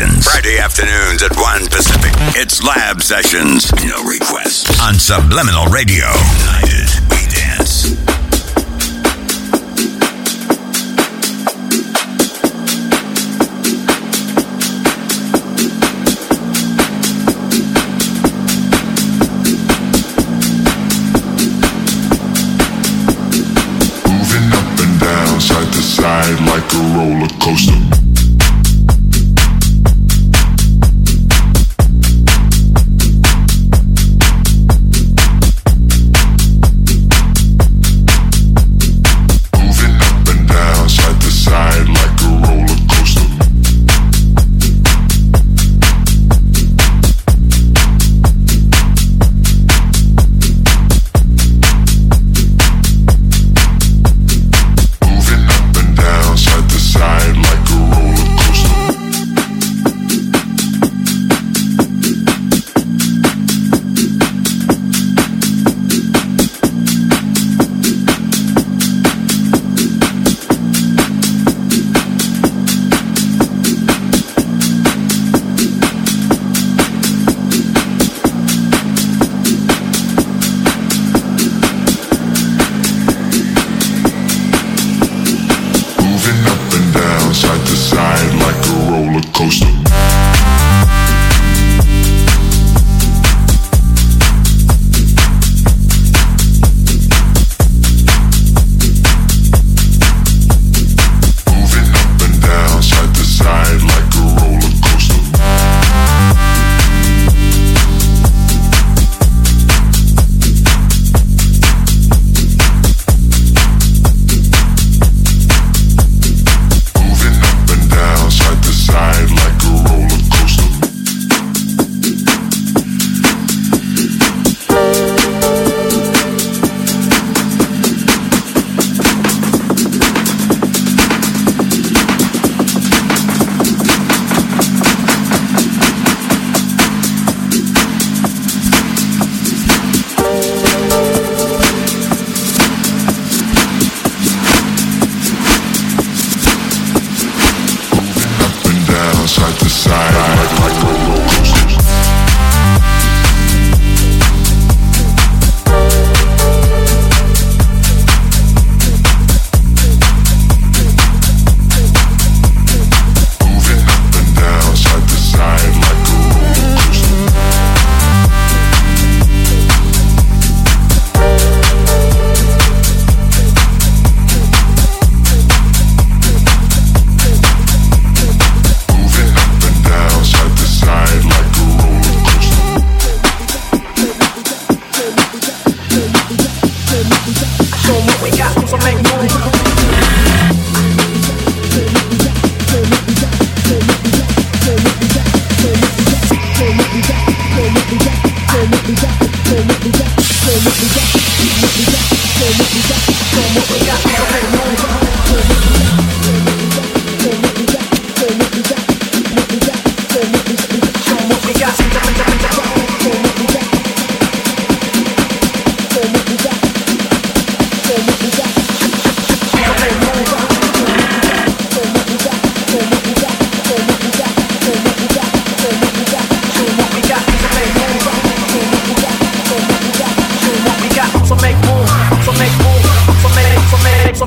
Sessions. Friday afternoons at 1 Pacific. It's Lab Sessions. No requests. On Subliminal Radio. United We Dance.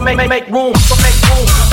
make, make, make room, so make room.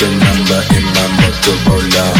remember, number in my up.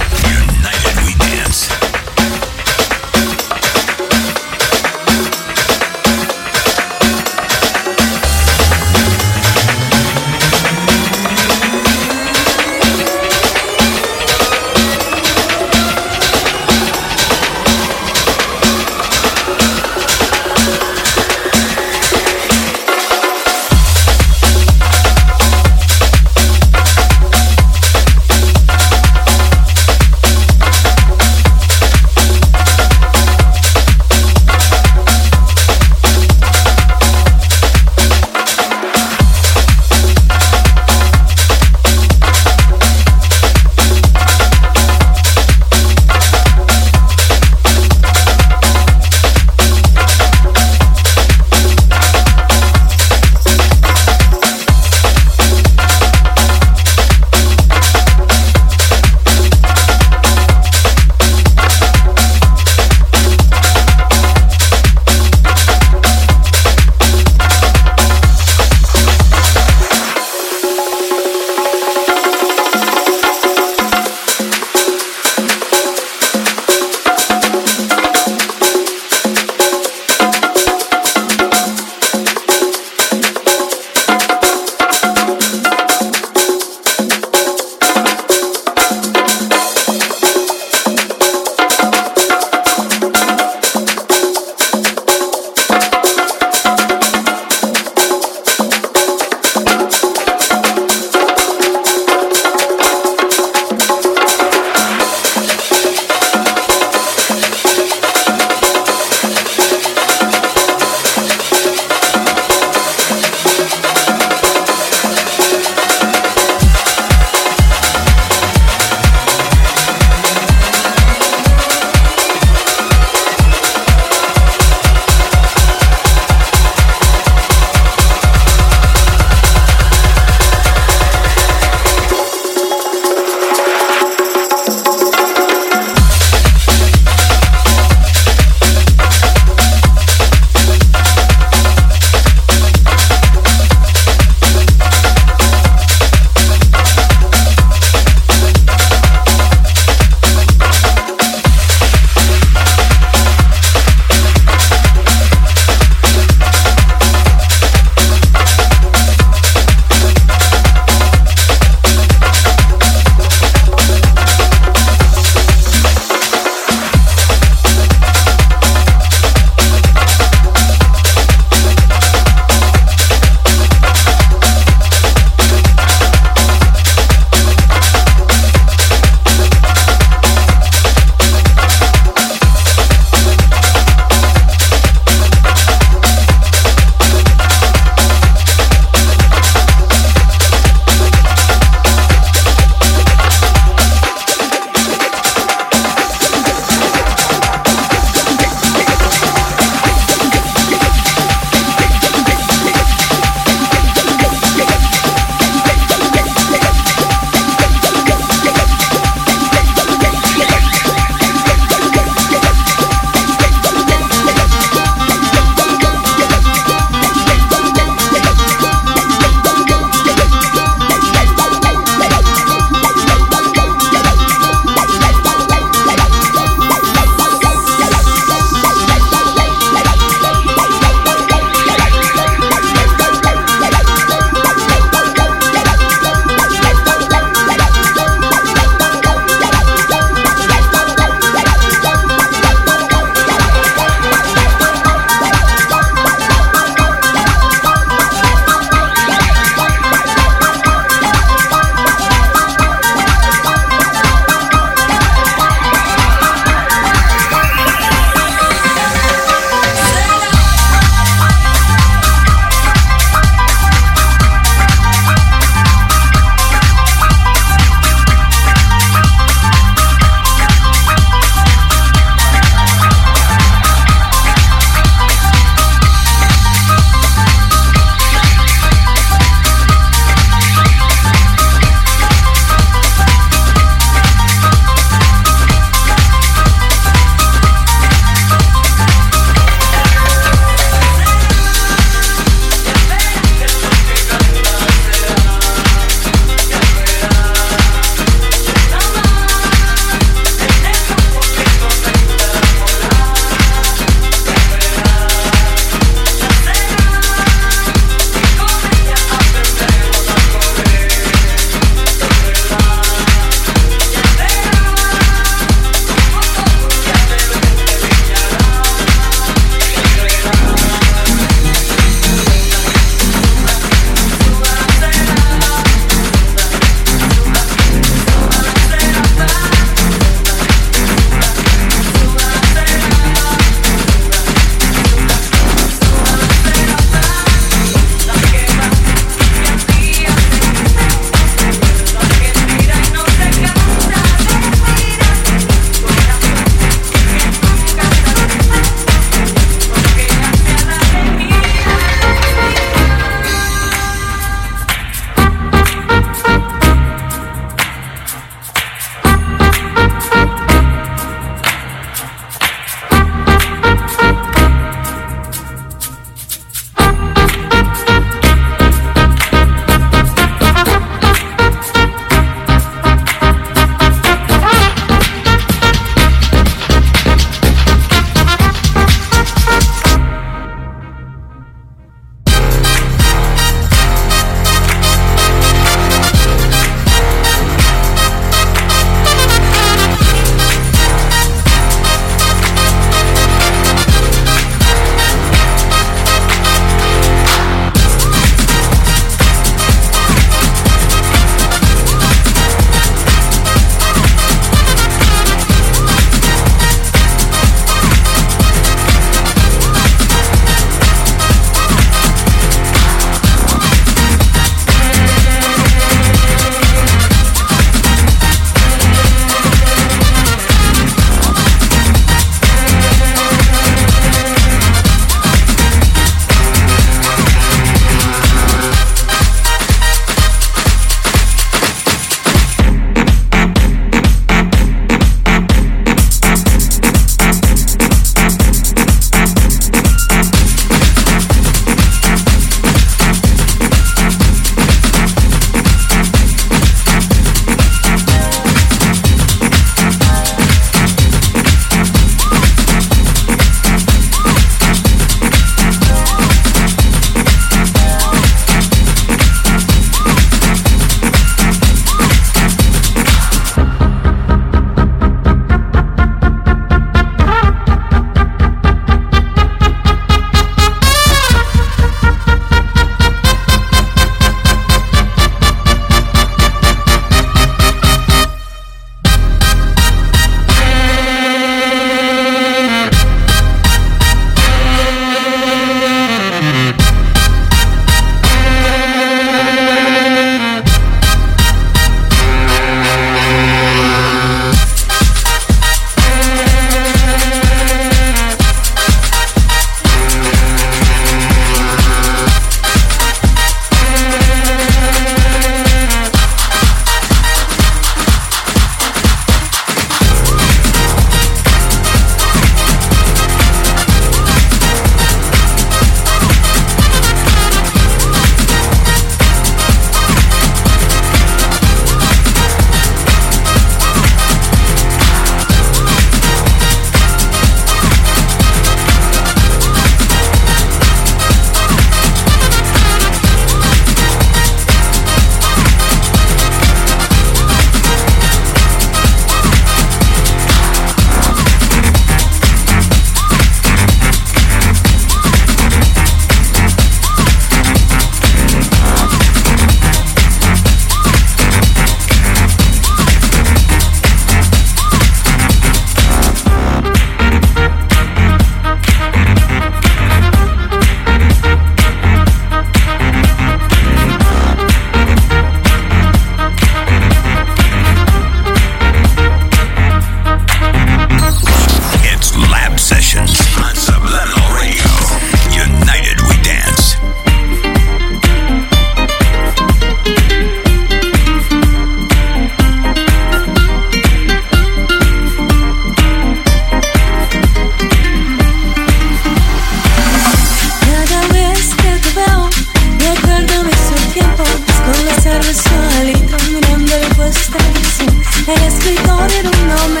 tristezze E escritor era un nome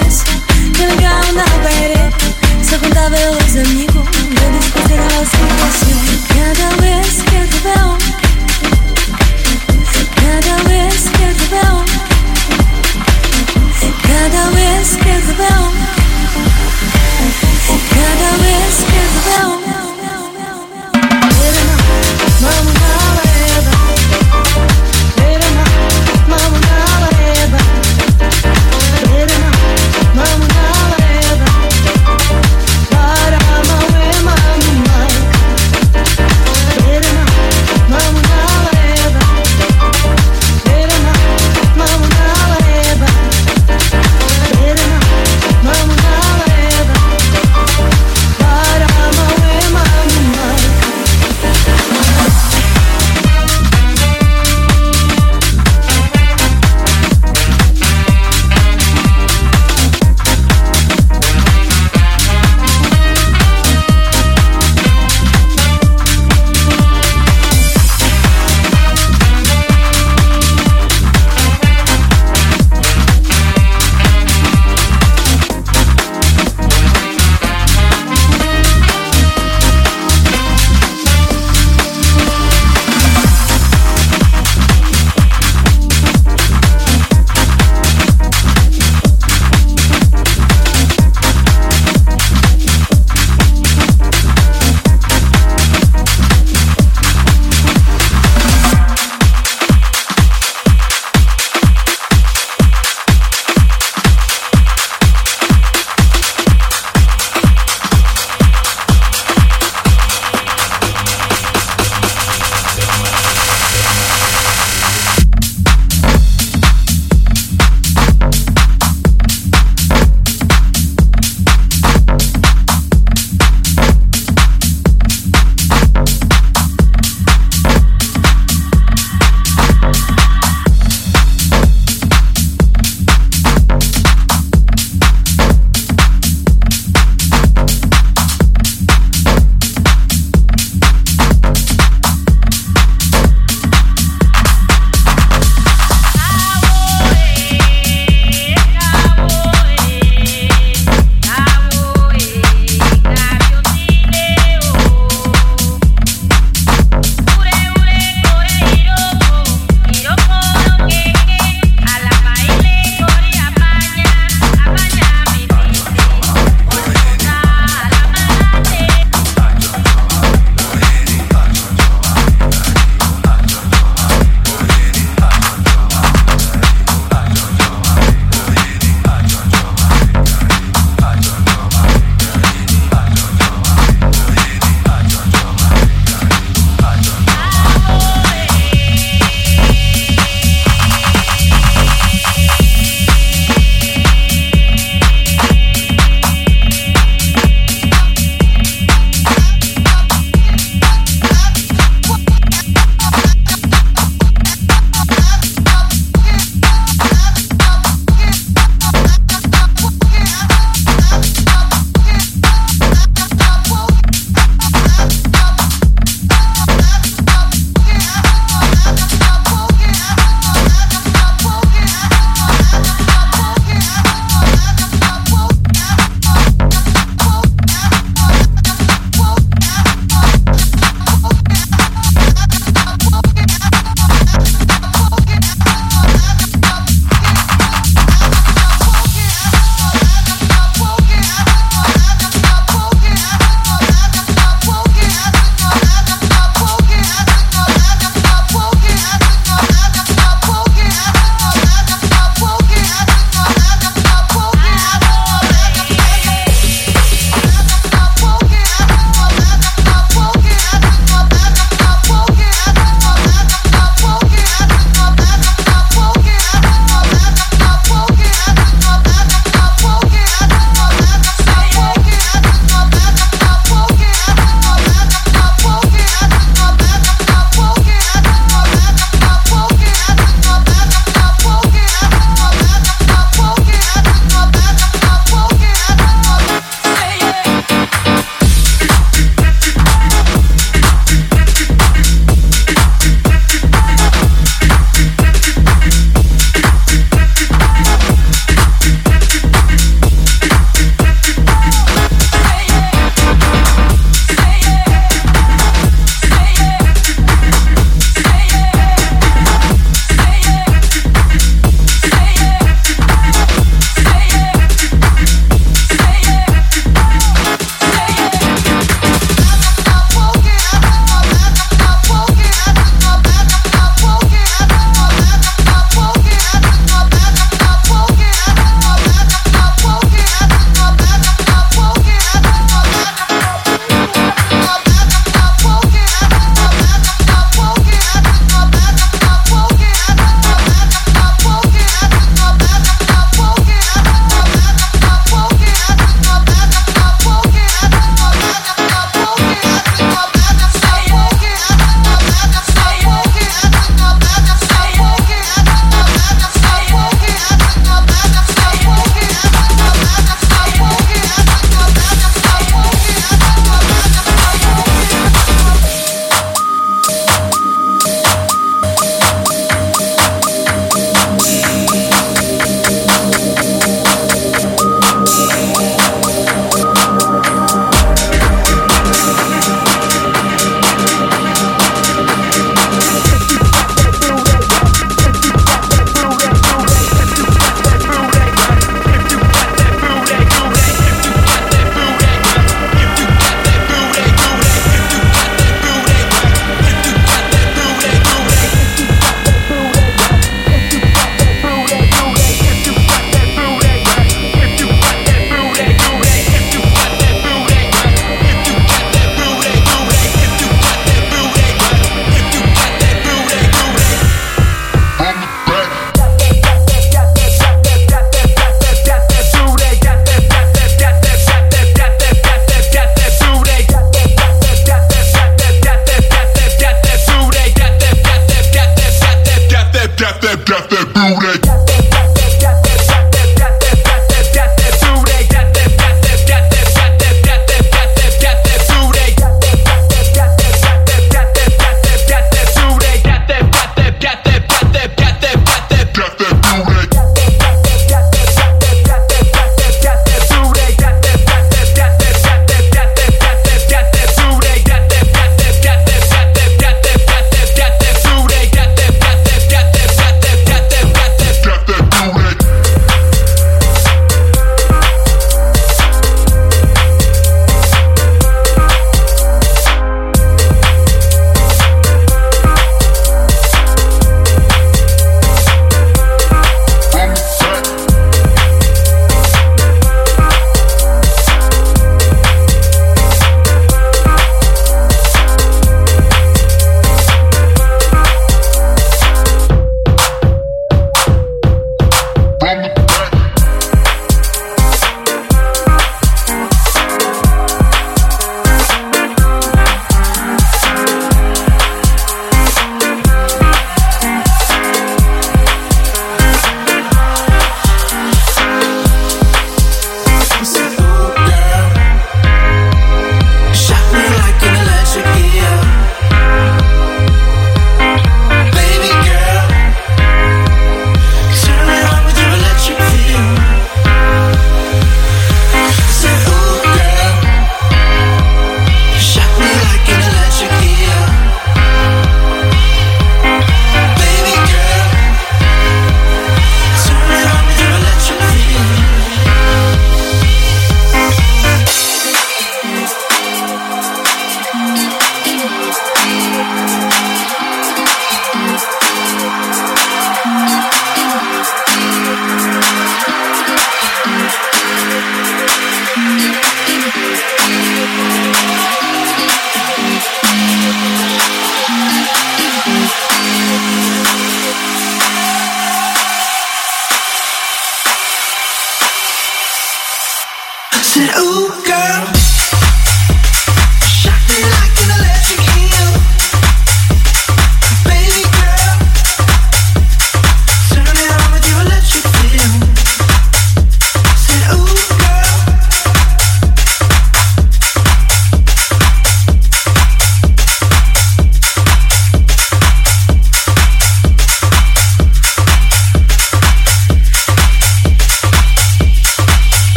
que nega una pared. Se juntaba los amigos después de la situación.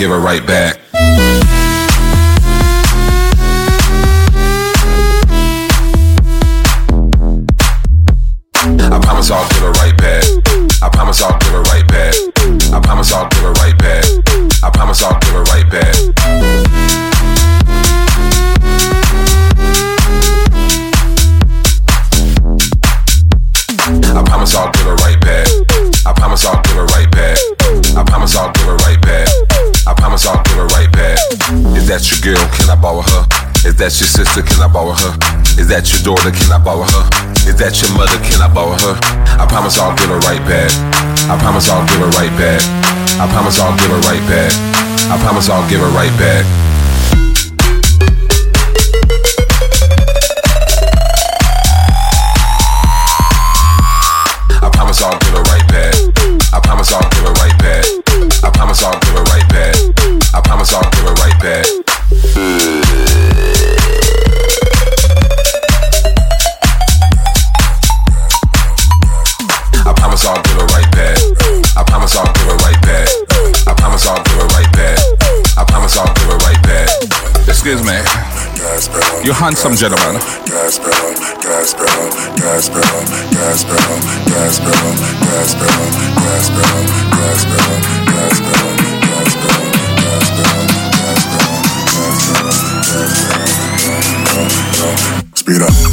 Give it right back. I promise I'll give it right back. I promise I'll give it right back. I promise I'll give it right back. I promise I'll give it right back. That your sister? Can I borrow her? Is that your daughter? Can I borrow her? Is that your mother? Can I borrow her? I promise I'll give it right back. I promise I'll give it right back. I promise I'll give it right back. I promise I'll give it right back. You handsome gentleman. Gas pedal, gas pedal, gas pedal, gas pedal, gas pedal, gas pedal, gas pedal, gas pedal, gas pedal, gas pedal, gas pedal, gas pedal, gas pedal, gas pedal. Speed up.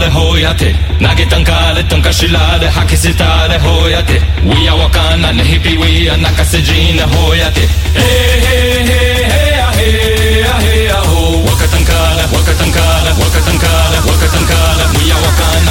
tare hoiate Nagetan kare tanka shirare hakisitare hoiate We are wakana ne hippie we are nakasejine hoiate Hey hey hey hey ah hey ah hey ah ho. Wakatankara wakatankara wakatankara wakatankara We are wakana